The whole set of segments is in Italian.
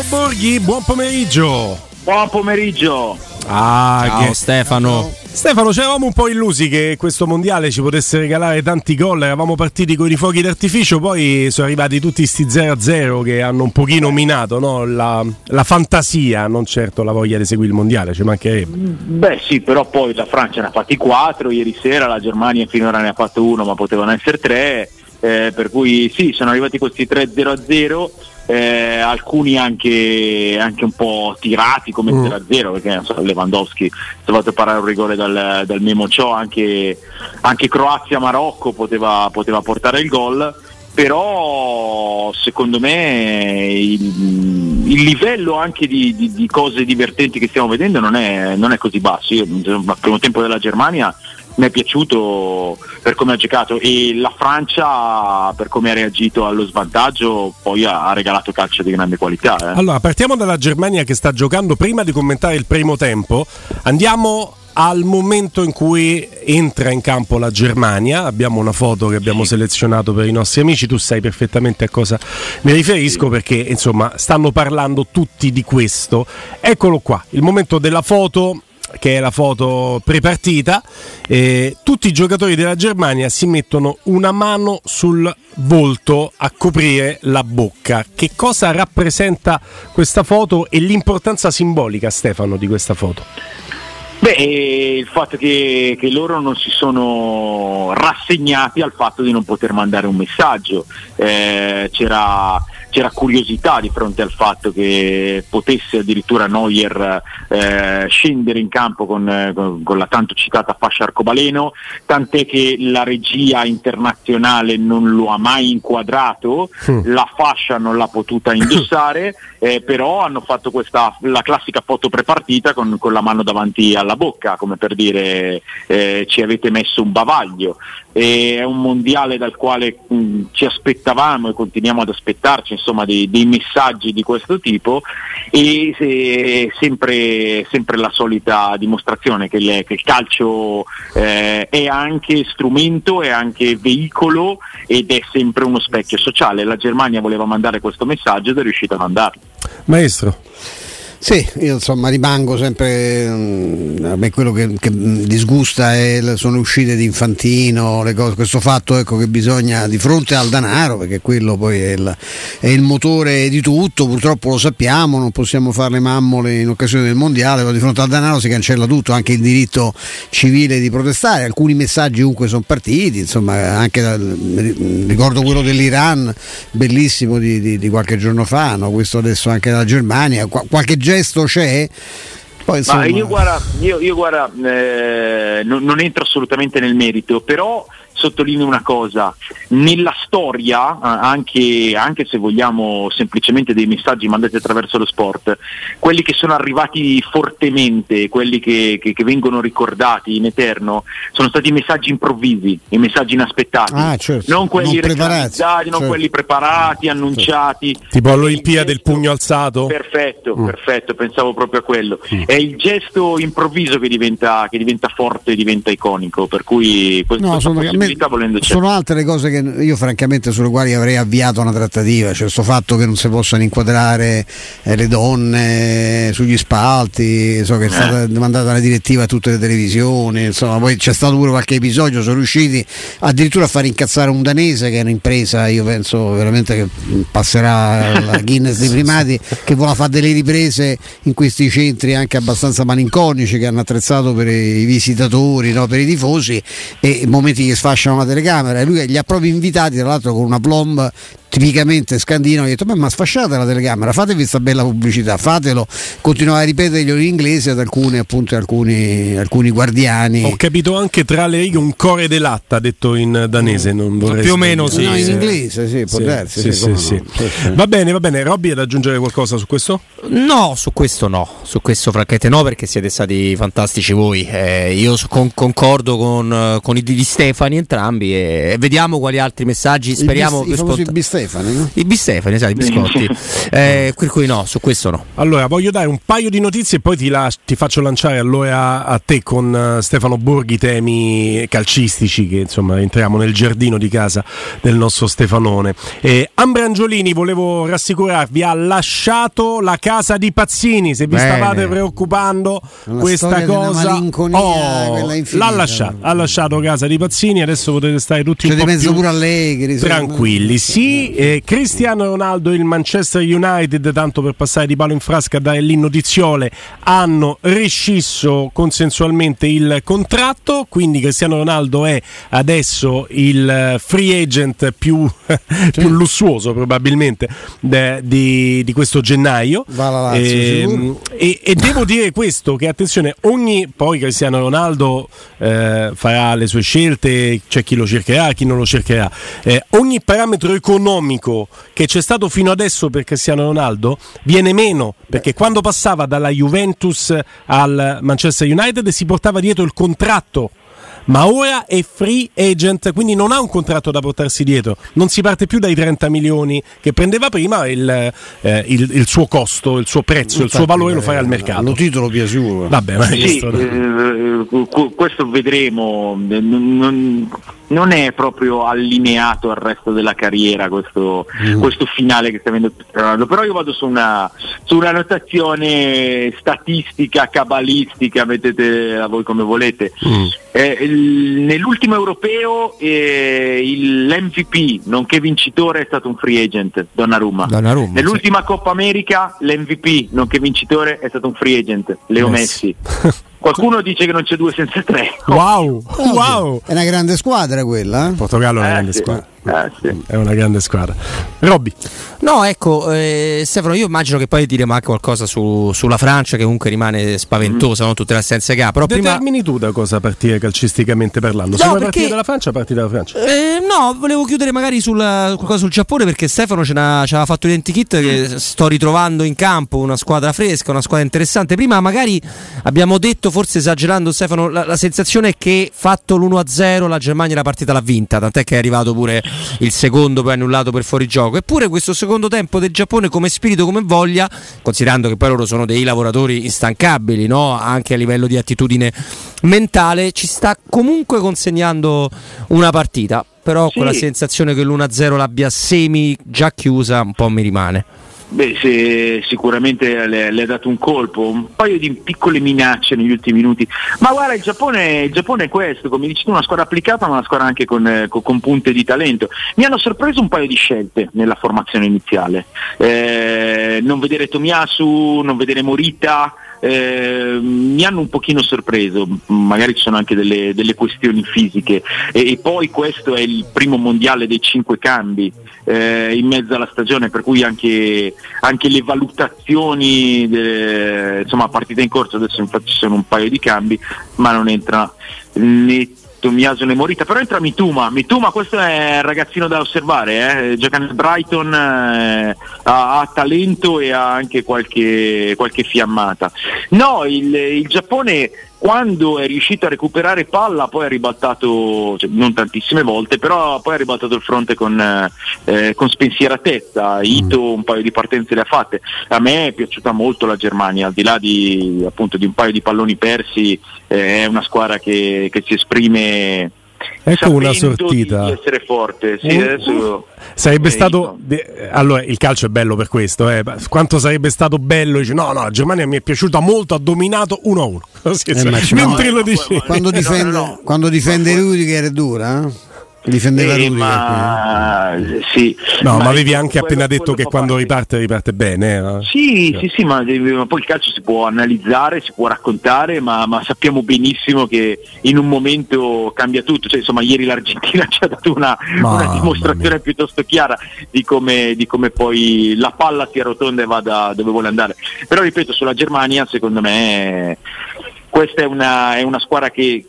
Stefano Borghi, buon pomeriggio. Buon pomeriggio. Ah, Ciao che... Stefano. Stefano, c'eravamo un po' illusi che questo mondiale ci potesse regalare tanti gol. Eravamo partiti con i fuochi d'artificio, poi sono arrivati tutti sti 0-0 che hanno un pochino minato no? la, la, fantasia, non certo la voglia di seguire il mondiale, ci mancherebbe. Beh, sì, però poi la Francia ne ha fatti 4 ieri sera, la Germania finora ne ha fatto uno, ma potevano essere 3. Eh, per cui sì, sono arrivati questi 3-0-0 eh, alcuni anche, anche, un po' tirati come mm. 0-0 perché so, Lewandowski ha trovato parare un rigore dal, dal Memo Ciò anche, anche Croazia-Marocco poteva, poteva portare il gol però secondo me il, il livello anche di, di, di, cose divertenti che stiamo vedendo non è, non è così basso. Io al primo tempo della Germania mi è piaciuto per come ha giocato e la Francia per come ha reagito allo svantaggio poi ha, ha regalato calcio di grande qualità. Eh. Allora partiamo dalla Germania che sta giocando prima di commentare il primo tempo andiamo al momento in cui entra in campo la Germania, abbiamo una foto che abbiamo sì. selezionato per i nostri amici, tu sai perfettamente a cosa mi riferisco sì. perché insomma stanno parlando tutti di questo. Eccolo qua, il momento della foto che è la foto prepartita, eh, tutti i giocatori della Germania si mettono una mano sul volto a coprire la bocca. Che cosa rappresenta questa foto e l'importanza simbolica, Stefano, di questa foto? Beh, il fatto che, che, loro non si sono rassegnati al fatto di non poter mandare un messaggio. Eh, c'era c'era curiosità di fronte al fatto che potesse addirittura Neuer eh, scendere in campo con, con, con, la tanto citata fascia arcobaleno, tant'è che la regia internazionale non lo ha mai inquadrato, mm. la fascia non l'ha potuta indossare, eh, però hanno fatto questa, la classica foto prepartita con, con, la mano davanti alla bocca, come per dire eh, ci avete messo un bavaglio. E è un mondiale dal quale mh, ci aspettavamo e continuiamo ad aspettarci insomma, dei, dei messaggi di questo tipo e se, sempre, sempre, la solita dimostrazione che, le, che il calcio eh, è anche strumento, è anche veicolo ed è sempre uno specchio sociale. La Germania voleva mandare questo messaggio ed è riuscita a mandarlo. Maestro. Sì, io insomma rimango sempre, mm, a me quello che, che disgusta è, sono uscite di Infantino, cose, questo fatto ecco, che bisogna di fronte al denaro, perché quello poi è il, è il, motore di tutto, purtroppo lo sappiamo, non possiamo fare le mammole in occasione del mondiale, però di fronte al denaro si cancella tutto, anche il diritto civile di protestare, alcuni messaggi comunque sono partiti, insomma anche dal, ricordo quello dell'Iran, bellissimo di, di, di qualche giorno fa, no? questo adesso anche dalla Germania, qualche gesto c'è? Poi, insomma... io guarda, io, io guarda eh, non, non, entro assolutamente nel merito, però sottolineo una cosa, nella storia, anche, anche, se vogliamo semplicemente dei messaggi mandati attraverso lo sport, quelli che sono arrivati fortemente, quelli che, che, che vengono ricordati in eterno, sono stati messaggi improvvisi, i messaggi inaspettati, ah, certo. non quelli non preparati, non certo. quelli preparati, annunciati. Certo. Tipo all'Olimpiade del pugno alzato? Perfetto, mm. perfetto, pensavo proprio a quello. Mm. È il gesto improvviso che diventa, che diventa forte, diventa iconico, per cui questo no, sono, possibilità volendo Sono altre le cose che io francamente sulle quali avrei avviato una trattativa, cioè questo fatto che non si possano inquadrare eh, le donne sugli spalti, so che è stata eh. mandata la direttiva a tutte le televisioni, insomma poi c'è stato pure qualche episodio, sono riusciti addirittura a far incazzare un danese che è un'impresa, io penso veramente che passerà la Guinness dei primati, che vuole fare delle riprese in questi centri anche abbastanza malinconici che hanno attrezzato per i visitatori, no, per i tifosi e momenti che sfasciano la telecamera e lui li ha proprio invitati tra l'altro con una plomb tipicamente scandino, ha detto ma sfasciate la telecamera, fatevi questa bella pubblicità, fatelo, continuava a ripeterglielo in inglese ad alcuni, appunto, alcuni, alcuni guardiani. Ho capito anche tra le righe un core de latta, detto in danese, non vorrei più o meno sì. No, in inglese sì, può sì, darsi. Sì, sì, va bene, va bene, Robby ad aggiungere qualcosa su questo? No, su questo no, su questo francamente no perché siete stati fantastici voi, eh, io con, concordo con, con, i di Stefani entrambi e vediamo quali altri messaggi, speriamo... I, bis, i bistefani, no? I bistefani, sai, i biscotti. eh, per cui no, su questo no. Allora, voglio dare un paio di notizie e poi ti, la- ti faccio lanciare allora a te con eh, Stefano Borghi temi calcistici che insomma entriamo nel giardino di casa del nostro Stefanone. Eh, Ambra Angiolini, volevo rassicurarvi, ha lasciato la casa di Pazzini, se vi Bene. stavate preoccupando Una questa cosa... Oh, l'ha lasciato, ha lasciato casa di Pazzini, adesso potete stare tutti C'è un di po' mezzo più pure Allegri. insomma. tranquilli. Sì, eh, Cristiano Ronaldo e il Manchester United, tanto per passare di palo in frasca a dare l'inno di Ziole, hanno rescisso consensualmente il contratto, quindi Cristiano Ronaldo è adesso il eh, free agent più, più lussuoso probabilmente de- di, di questo gennaio. Lazio, Ehm, sicuro. e, e devo dire questo, che attenzione, ogni poi Cristiano Ronaldo eh, farà le sue scelte, c'è chi lo cercherà, chi non lo cercherà. Eh, ogni parametro economico che c'è stato fino adesso per Cristiano Ronaldo viene meno, perché quando passava dalla Juventus al Manchester United si portava dietro il contratto. Ma ora è free agent, quindi non ha un contratto da portarsi dietro. Non si parte più dai 30 milioni che prendeva prima, il, eh, il- il suo costo, il suo prezzo, il suo Infatti, valore lo eh, farà al mercato. Lo titolo piaciuto. Vabbè, ma Sì, questo- eh, cu- questo vedremo, Eh, non, non- è proprio allineato al resto della carriera questo, questo finale che sta avendo Ronaldo, però io vado su una, su una notazione statistica, cabalistica, mettete a voi come volete. Mm. Eh, il- nell'ultimo europeo eh, il- l'MVP, nonché vincitore, è stato un free agent, Donnarumma. Donnarumma, Nell'ultima Coppa America l'MVP, nonché vincitore, è stato un free agent, Leo Messi. Messi. Qualcuno dice che non c'è due senza tre. Wow, wow! È una grande squadra quella. eh? Portogallo è una Eh, grande sì. squadra. Eh, sì. È una grande squadra. Robby, No, ecco, eh, Stefano, io immagino che poi diremo anche qualcosa su- sulla Francia, che comunque rimane spaventosa, no? tutte le assenze che ha. Però prima. determini tu da cosa partire calcisticamente parlando. Se No, vuoi perché- partire dalla Francia, parti dalla Francia. Eh, no, volevo chiudere magari sul, qualcosa sul Giappone perché Stefano ce aveva fatto l'identikit che sto ritrovando in campo una squadra fresca, una squadra interessante. Prima magari abbiamo detto, forse esagerando Stefano, la, la sensazione è che fatto l'1-0 la Germania la partita l'ha vinta, tant'è che è arrivato pure il secondo poi annullato per fuorigioco. Eppure questo secondo tempo del Giappone come spirito, come voglia, considerando che poi loro sono dei lavoratori instancabili, no? anche a livello di attitudine mentale, ci sta comunque consegnando una partita. Però Sì. quella sensazione che l'1-0 l'abbia semi già chiusa un po' mi rimane. Beh, se- sicuramente le, le ha dato un colpo, un paio di piccole minacce negli ultimi minuti. Ma guarda, il Giappone, il Giappone è questo, come dici tu, una squadra applicata, ma una squadra anche con, eh, con- punte di talento. Mi hanno sorpreso un paio di scelte nella formazione iniziale. Eh, non vedere Tomiyasu, non vedere Morita. Eh, mi hanno un pochino sorpreso, magari ci sono anche delle, delle questioni fisiche. E, e poi questo è il primo mondiale dei cinque cambi eh, in mezzo alla stagione, per cui anche, anche le valutazioni, delle, insomma, partita in corso, adesso infatti ci sono un paio di cambi, ma non entra né Tomiaso né Morita, però entra Mituma, Mituma questo è un ragazzino da osservare, eh, gioca nel Brighton, eh, ha, ha talento e ha anche qualche, qualche fiammata. No, il, il Giappone quando è riuscito a recuperare palla poi ha ribaltato, cioè, non tantissime volte, però poi ha ribaltato il fronte con, eh, con spensieratezza, Ito un paio di partenze le ha fatte. A me è piaciuta molto la Germania, al di là di, appunto, di un paio di palloni persi, eh, è una squadra che, che si esprime Ecco una sortita. di essere forte. Sì, Un- adesso- Sarebbe eh, stato. allora, il calcio è bello per questo. eh. Quanto sarebbe stato bello? Dice, no, no, la Germania mi è piaciuta molto, ha dominato 1-1. Così, Eh, ma ci mentre no, lo dice. Quando no, difende, no, no. quando difende Rudiger è dura, eh? Difendeva Eh, Rudiger. ma, sì. No, ma, avevi ecco, anche quello- appena detto che quando parte. riparte, riparte bene. eh. Sì, sì, sì, ma, ma poi il calcio si può analizzare, si può raccontare, ma, ma sappiamo benissimo che in un momento cambia tutto. Cioè, insomma, ieri l'Argentina ci ha dato una, una dimostrazione piuttosto chiara di come, di come poi la palla si arrotonda e vada dove vuole andare. Però ripeto, sulla Germania, secondo me, questa è una, è una squadra che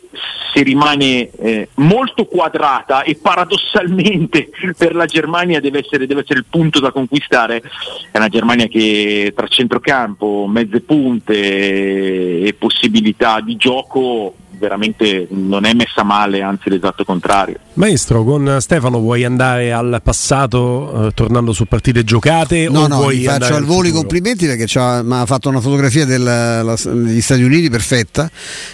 se rimane eh, molto quadrata e paradossalmente per la Germania deve essere, deve essere il punto da conquistare, è una Germania che tra centrocampo, mezze punte e possibilità di gioco veramente non è messa male, anzi l'esatto contrario. Maestro, con Stefano vuoi andare al passato eh, tornando su partite giocate? No, o no, vuoi faccio al volo i complimenti perché mi ha fatto una fotografia del, la, degli Stati Uniti perfetta,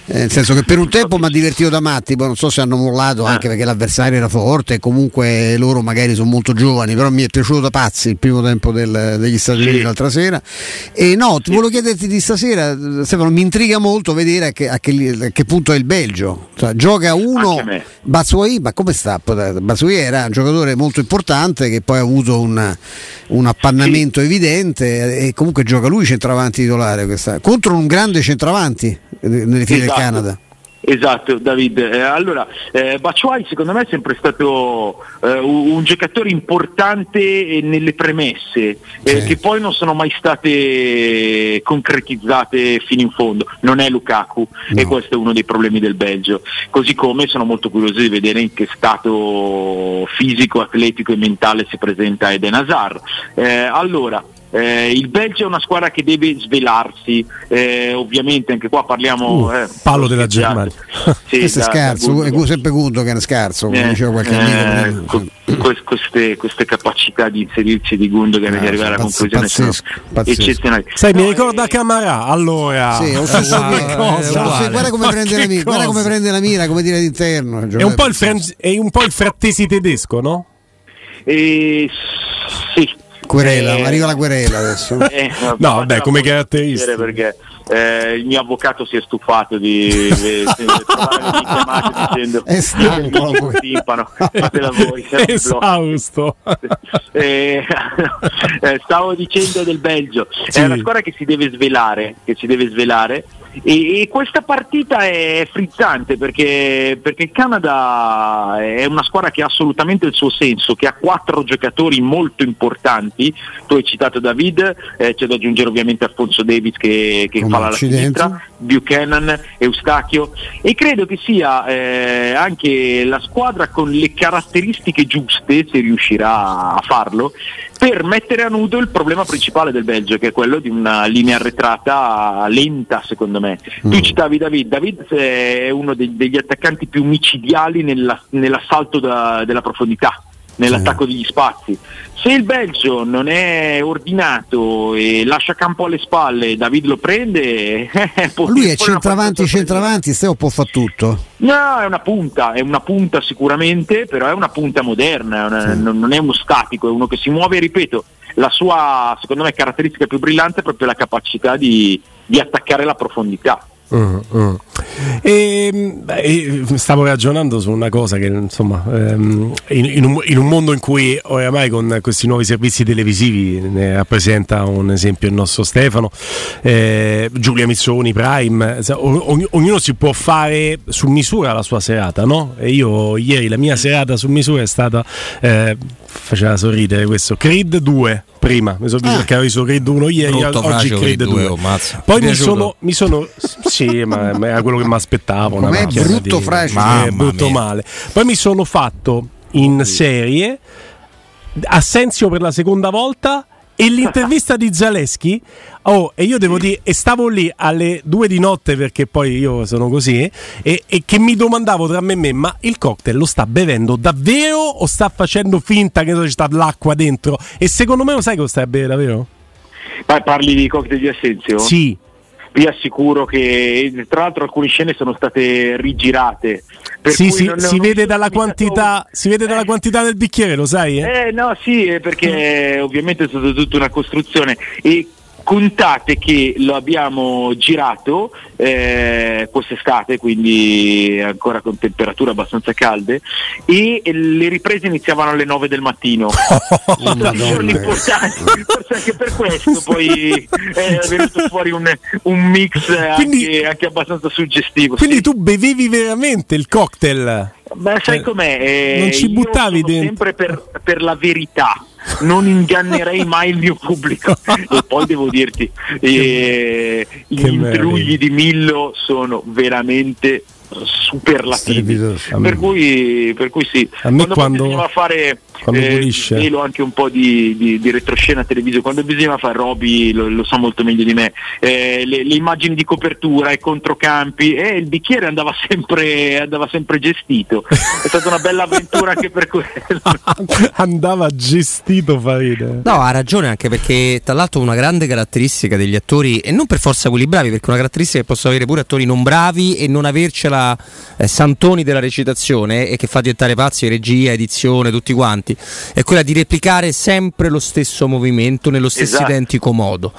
eh, nel senso che per un tempo mi ha divertito da matti, poi non so se hanno mollato anche perché l'avversario era forte e comunque loro magari sono molto giovani, però mi è piaciuto da pazzi il primo tempo del, degli Stati Uniti l'altra sera. E no, ti volevo chiederti di stasera, Stefano, mi intriga molto vedere a che, a che, a che punto è il Belgio. Cioè, gioca uno, Batsui, ma come sta? Batsui era un giocatore molto importante che poi ha avuto un, un appannamento sì. evidente e comunque gioca lui centravanti titolare questa, contro un grande centravanti nelle file esatto. del Canada. Esatto, David. Eh, allora, eh, Baciuai secondo me è sempre stato eh, un giocatore importante nelle premesse, eh, sì. che poi non sono mai state concretizzate fino in fondo. Non è Lukaku no. e questo è uno dei problemi del Belgio. Così come sono molto curioso di vedere in che stato fisico, atletico e mentale si presenta Eden Hazard. Eh, allora, eh, il Belgio è una squadra che deve svelarsi, eh, ovviamente anche qua parliamo... Uh, eh, palo della Germania. sì, Questo da, è scarso, è sempre Gunto che è scarso, come eh, diceva qualche amico. Eh, queste, queste, capacità di inserirsi di Gundogan e di arrivare alla conclusione pazzesco, sono pazzesco. eccezionali. Sai, no, mi ricorda eh, Camarà, allora... Sì, guarda, come prende la mira, guarda come prende la mira, come dire d'interno. È un, po il fran- è un po' il frattesi tedesco, no? Eh, sì, Querela, eh, arriva la querela adesso. Eh, no, vabbè, come caratteristica. Perché eh, il mio avvocato si è stufato di, di, di trovare le chiamate dicendo è stanco timpano, fatela voi. Esausto. eh, eh, stavo dicendo del Belgio, sì. è una squadra che si deve svelare, che si deve svelare e, e, questa partita è frizzante perché, perché, il Canada è una squadra che ha assolutamente il suo senso, che ha quattro giocatori molto importanti. Tu hai citato David, eh, c'è da aggiungere ovviamente Alfonso Davis che, che fa la sinistra, Buchanan, Eustachio e credo che sia eh, anche la squadra con le caratteristiche giuste, se riuscirà a farlo, per mettere a nudo il problema principale del Belgio, che è quello di una linea arretrata lenta, secondo me. Mm. Tu citavi David, David è uno degli attaccanti più micidiali nella, nell'assalto da, della profondità nell'attacco degli spazi. Se il Belgio non è ordinato e lascia campo alle spalle, David lo prende. Eh, lui è centravanti, centravanti, Steo può fare tutto. No, è una punta, è una punta sicuramente, però è una punta moderna, una, sì. non è uno statico, è uno che si muove, ripeto, la sua, secondo me, caratteristica più brillante è proprio la capacità di, di attaccare la profondità. Uh, uh. E, beh, stavo ragionando su una cosa che insomma ehm, in, in, un, in, un, mondo in cui oramai con questi nuovi servizi televisivi ne rappresenta un esempio il nostro Stefano eh, Giulia Mizzoni Prime ogn, ognuno si può fare su misura la sua serata no? e io ieri la mia serata su misura è stata eh, faceva sorridere questo. Creed 2 prima. Mi sono visto ah. perché avevo visto Creed 1 ieri oggi Creed 2, 2. Oh, poi mi sono, mi sono, sì ma, era quello che mi aspettavo com'è brutto fragile è brutto mia. male. Poi mi sono fatto in serie Assenzio per la seconda volta e l'intervista di Zaleschi, oh, e io devo dire, e stavo lì alle due di notte perché poi io sono così, e, e, che mi domandavo tra me e me, ma il cocktail lo sta bevendo davvero o sta facendo finta che ci sta l'acqua dentro? E secondo me lo sai cosa stai a bere davvero? Ma parli di cocktail di Assenzio? Sì vi assicuro che tra l'altro alcune scene sono state rigirate. Sì, sì, si, vede quantità, si, vede dalla quantità, del bicchiere, lo sai? Eh? eh no, sì, perché ovviamente è stata tutta una costruzione. E contate che lo abbiamo girato eh, quest'estate, quindi ancora con temperature abbastanza calde, e le riprese iniziavano alle 9 del mattino. Sono giorni importanti, forse anche per questo poi è venuto fuori un, un mix quindi, anche, anche, abbastanza suggestivo. Quindi sì. tu bevevi veramente il cocktail? Beh, sai eh, com'è? Eh, non ci buttavi dentro. sempre per, per la verità non ingannerei mai il mio pubblico. e poi devo dirti, eh, gli intrugli di Millo sono veramente superlativi. Per cui, per cui sì. A me quando, quando- bisognava fare quando eh, pulisce. velo anche un po' di, di, di retroscena televisivo, quando bisognava fare Roby lo, lo sa molto meglio di me, eh, le, le immagini di copertura e controcampi e il bicchiere andava sempre, andava sempre gestito. È stata una bella avventura anche per quello. Andava gestito Faride. No, ha ragione anche perché tra l'altro una grande caratteristica degli attori, e non per forza quelli bravi, perché una caratteristica che possono avere pure attori non bravi e non avercela eh, santoni della recitazione e che fa diventare pazzi regia, edizione, tutti quanti, è quella di replicare sempre lo stesso movimento nello stesso Esatto. identico modo.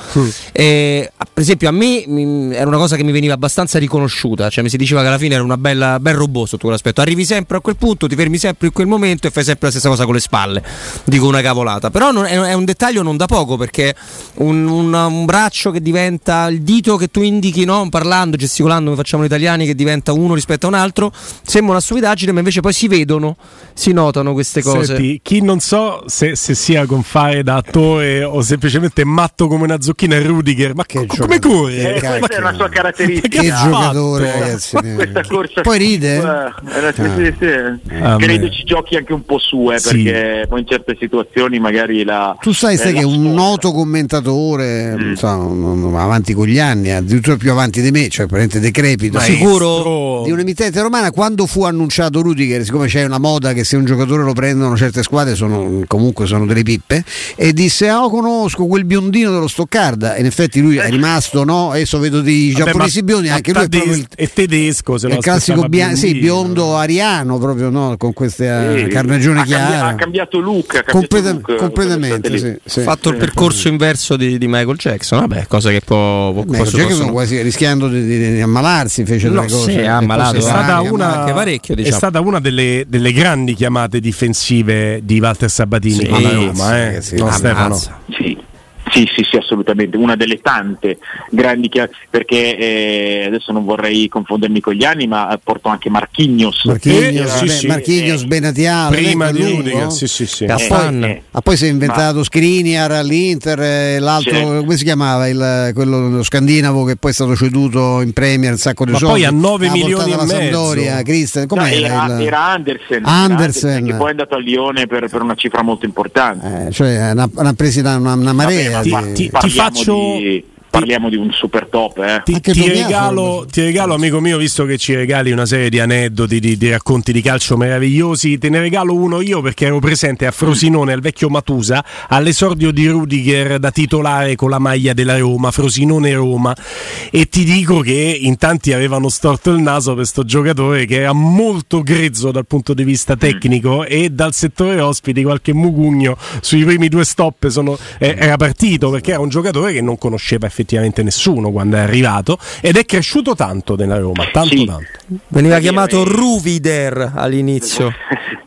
Eh, per esempio a me mi- era una cosa che mi veniva abbastanza riconosciuta, cioè mi si diceva che alla fine era una bella, bel robot sotto quell'aspetto, arrivi sempre a quel punto, ti fermi sempre in quel momento e fai sempre la stessa cosa con le spalle, dico una cavolata, però non- è, è un dettaglio non da poco perché un, un- un braccio che diventa il dito che tu indichi no? parlando, gesticolando come facciamo noi italiani che diventa uno rispetto a un altro, sembra una stupidaggine ma invece poi si vedono, si notano queste cose. Senti, chi non so se, se sia con fare da attore o semplicemente matto come una zucchina è Rudiger, ma Che co- come corre? Eh, questa è una sua caratteristica. Che Che ha fatto? giocatore, ragazzi. Questa corsa Poi ride? Eh, sì, sì, sì. Ah, credo ci giochi anche un po' su eh, Sì. perché poi in certe situazioni magari la Tu sai, sai eh, che la un noto commentatore, Mm. non so, avanti con gli anni, addirittura più avanti di me, cioè praticamente decrepito, Maestro. Sicuro? Di un'emittente romana, quando fu annunciato Rudiger, siccome c'è una moda che se un giocatore lo prendono certe squadre sono, comunque sono delle pippe, e disse ah conosco quel biondino dello Stoccarda, e in effetti lui è rimasto, no? Adesso vedo di Vabbè, giapponesi ma- biondi, anche lui è proprio il, è tedesco, se è il classico bia- sì, biondo ariano, proprio no? con questa Sì, carnagione ha cambi- chiara. ha cambiato look, ha cambiato Completa- look, completamente, quelle sì, sì. Ha fatto il percorso inverso di, di Michael Jackson, vabbè, cose che può, può, Beh, possono- Jackson quasi rischiando di, di- di ammalarsi fece No, delle cose sì, ha ammalato, È stata, strane, una, anche parecchio, diciamo. è stata una delle, delle grandi chiamate difensive di Walter Sabatini Sì, alla Roma, sì, eh? ragazzi, no. Stefano? Sì. Sì, sì, sì, assolutamente, una delle tante grandi chiamate, perché eh, adesso non vorrei confondermi con gli anni, ma eh, porto anche Marchignos. Marchignos, Eh, sì, beh, sì. Marchignos Eh, Benatia Prima di. Rudiger, sì, sì, sì. Cass- Fan. eh, Ah, poi si è inventato Skriniar all'Inter, eh, l'altro, Certo. come si chiamava, il, quello lo scandinavo che poi è stato ceduto in Premier un sacco di Ma soldi. poi a 9 ha milioni portato e la mezzo. Sampdoria, Christian, no, era, il- era Andersen, Andersen. che poi è andato a Lione per, per una cifra molto importante. eh, cioè ne ha presi una, una- una marea. Vabbè, ma ti- ti faccio- di- parliamo di un super top, eh. Ti, ti regalo, lo- ti regalo, amico mio, visto che ci regali una serie di aneddoti, di, di racconti di calcio meravigliosi, te ne regalo uno io perché ero presente a Frosinone, al vecchio Matusa, all'esordio di Rudiger da titolare con la maglia della Roma, Frosinone-Roma, e ti dico che in tanti avevano storto il naso per questo giocatore che era molto grezzo dal punto di vista tecnico e dal settore ospiti qualche mugugno sui primi due stop sono- eh, era partito perché era un giocatore che non conosceva effettivamente nessuno quando è arrivato ed è cresciuto tanto nella Roma, tanto Sì. tanto. Veniva È vero, chiamato è- Ruvider all'inizio.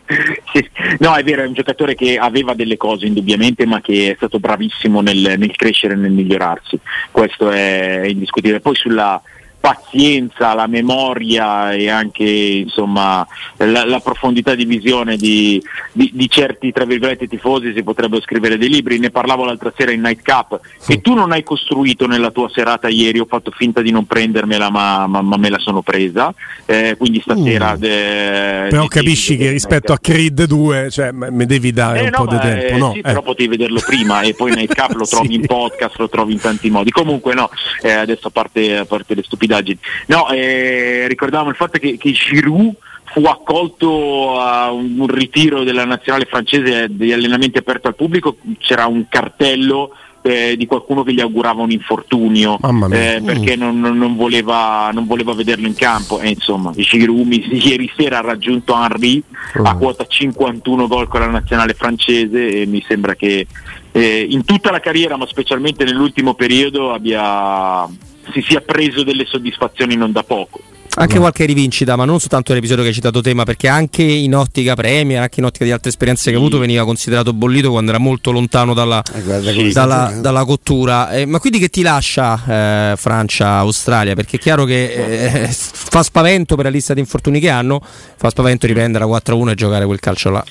Sì. No, è vero, è un giocatore che aveva delle cose indubbiamente, ma che è stato bravissimo nel, nel crescere e nel migliorarsi. Questo è indiscutibile. Poi sulla pazienza, la memoria e anche insomma, la, la profondità di visione di, di- di certi tra virgolette tifosi si potrebbero scrivere dei libri. Ne parlavo l'altra sera in Nightcap che tu non hai costruito nella tua serata ieri, ho fatto finta di non prendermela ma, ma- ma me la sono presa. Eh, quindi stasera... eh, Però ti- capisci ti- che rispetto a Creed 2 cioè, mi devi dare eh, un no, po' di ma, tempo. eh, no? sì, Eh. però potevi vederlo prima e poi nel cap lo trovi Sì. in podcast, lo trovi in tanti modi. Comunque no, eh, adesso a parte, a parte le stupidaggini. No, eh, ricordavamo il fatto che, che Giroud fu accolto a un, ritiro della nazionale francese degli allenamenti aperti al pubblico, c'era un cartello eh, di qualcuno che gli augurava un infortunio eh, perché non, non- voleva, non voleva vederlo in campo. E insomma Giroud mi- ieri sera ha raggiunto Henry a quota 51 gol con la nazionale francese e mi sembra che eh, in tutta la carriera ma specialmente nell'ultimo periodo abbia, si sia preso delle soddisfazioni non da poco Anche qualche rivincita, ma non soltanto l'episodio che hai citato te, ma perché anche in ottica Premier, anche in ottica di altre esperienze che ha avuto, veniva considerato bollito quando era molto lontano dalla, Eh, dalla, giocando. dalla cottura. Eh, ma quindi che ti lascia eh, Francia-Australia? Perché è chiaro che eh, fa spavento per la lista di infortuni che hanno, fa spavento riprendere a 4-1 e giocare quel calcio là.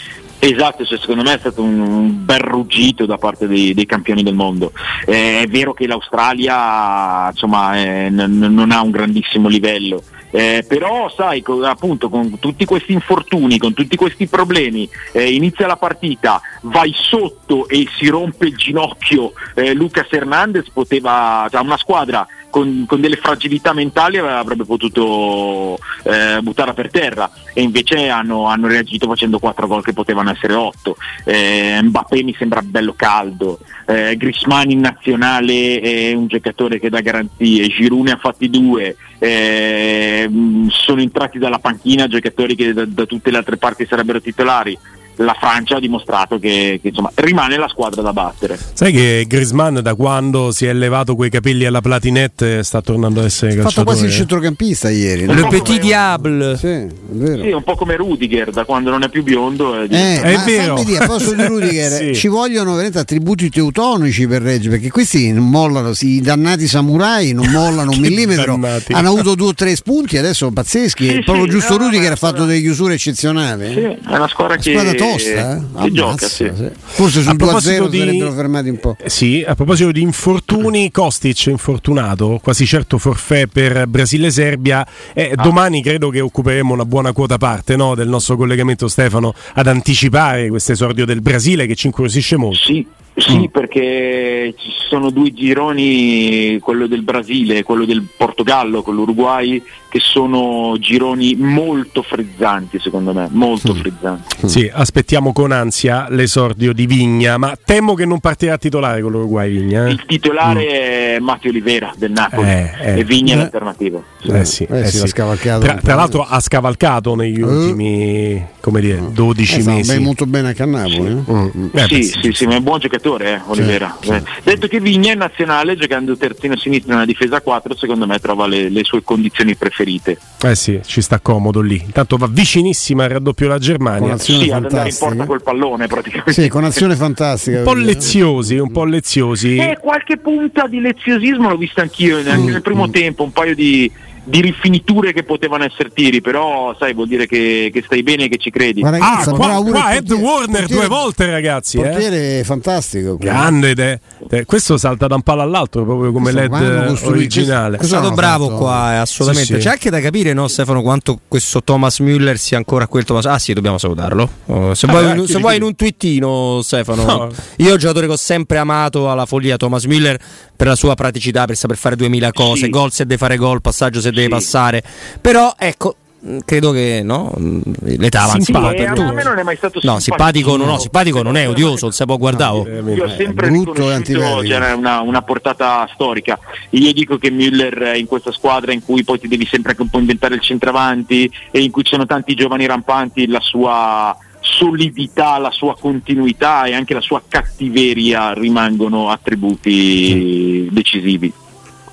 Esatto, cioè, secondo me è stato un, bel ruggito da parte dei, dei campioni del mondo. Eh, è vero che l'Australia insomma, eh, n- non ha un grandissimo livello, eh, però sai, co- appunto con tutti questi infortuni, con tutti questi problemi, eh, inizia la partita, vai sotto e si rompe il ginocchio, eh, Lucas Hernandez poteva, cioè una squadra con, con delle fragilità mentali avrebbe potuto eh, buttarla per terra. E invece hanno, hanno reagito facendo 4 gol che potevano essere 8. Eh, Mbappé mi sembra bello caldo, eh, Grisman in nazionale è un giocatore che dà garanzie, Giroud ne ha fatti due, eh, sono entrati dalla panchina giocatori che da, da tutte le altre parti sarebbero titolari la Francia ha dimostrato che, che insomma, rimane la squadra da battere. Sai che Grisman da quando si è levato quei capelli alla platinette sta tornando ad essere calciatore. Ha fatto quasi il centrocampista ieri. Le Petit Diable. Sì, è vero. Sì, un po' come Rudiger, da quando non è più biondo. È, Eh, È vero. dire, a posto di Rudiger, Sì. ci vogliono veramente attributi teutonici per reggere, perché questi non mollano, i dannati samurai non mollano un millimetro, dannati. hanno avuto due o tre spunti, adesso sono pazzeschi, Sì, proprio sì, giusto no, Rudiger ha fatto delle chiusure eccezionali. sì, è una squadra che, squadra tosta, eh? Ammazza, gioca. Sì. sì. Forse A sul 2-0 proposito di- sarebbero fermati un po'. Eh, Sì, a proposito di infortuni, Kostic infortunato, quasi certo forfè per Brasile-Serbia. Eh, Domani credo che occuperemo una buona quota parte no, del nostro collegamento, Stefano, ad anticipare questo esordio del Brasile che ci incuriosisce molto. Sì, sì, perché ci sono due gironi, quello del Brasile e quello del Portogallo con l'Uruguay, che sono gironi molto frizzanti secondo me, molto frizzanti. Sì, aspettiamo con ansia l'esordio di Vigna, ma temo che non partirà titolare con l'Uruguay Vigna. eh? Il titolare è Matteo Olivera del Napoli Eh, eh. e Vigna è Eh. l'alternativa. Sì. Eh sì, Eh eh sì, sì. scavalcato Tra, tra l'altro ha scavalcato negli ultimi come dire, 12 Eh, sta mesi. ben molto bene anche a Napoli. eh. Mm. Eh, sì, beh, sì, sì, ma è buon giocatore, eh, Olivera. sì. Eh, Detto che Vigna in nazionale, giocando terzino sinistro nella difesa 4, secondo me trova le, le sue condizioni preferite. Eh sì, ci sta comodo lì. Intanto va vicinissima al raddoppio la Con Germania. azione Sì, ad andare in porta fantastica. col pallone praticamente. Sì, con azione fantastica. Un po' leziosi, un po' leziosi. E qualche punta di leziosismo l'ho vista anch'io anche Mm, nel primo tempo, un paio di, di rifiniture che potevano essere tiri, però sai, vuol dire che, che stai bene e che ci credi. Ma Ah, ragazza, qua, qua il Ed Warner due volte, ragazzi. eh. Portiere fantastico. Grande, ed è- eh, questo salta da un palo all'altro proprio come LED originale. È stato bravo fatto? qua, eh, assolutamente. Sì, sì. C'è anche da capire, no, Stefano, quanto questo Thomas Müller sia ancora quel Thomas. Ah, sì, dobbiamo salutarlo. Oh, se Ah, vuoi, dai, se vuoi in un twittino, Stefano. No. Io giocatore che ho sempre amato alla follia, Thomas Müller, per la sua praticità, per saper fare 2000 cose, Sì. gol se deve fare gol, passaggio se deve Sì. passare. Però, ecco. mh, Credo che no, mh, l'età avanza Sì, un po' per tutti. me non è mai stato No, simpatico, no, no, simpatico non è odioso, non si può guardare. oh. Io ho sempre riconosciuto cioè, una, una portata storica. Io dico che Müller in questa squadra in cui poi ti devi sempre anche un po' inventare il centravanti e in cui ci sono tanti giovani rampanti, la sua solidità, la sua continuità e anche la sua cattiveria rimangono attributi decisivi.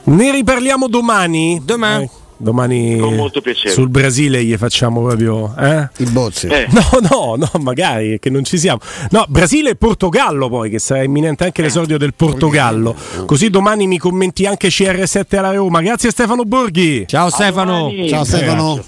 Ne riparliamo domani. Domani. Eh, domani Con molto piacere. sul Brasile gli facciamo proprio. Eh? I bozzi. Eh, No, no, no, magari è che non ci siamo. No, Brasile e Portogallo poi, che sarà imminente anche l'esordio del Portogallo. Così domani mi commenti anche CR7 alla Roma. Grazie Stefano Borghi. Ciao Stefano. Ciao Stefano.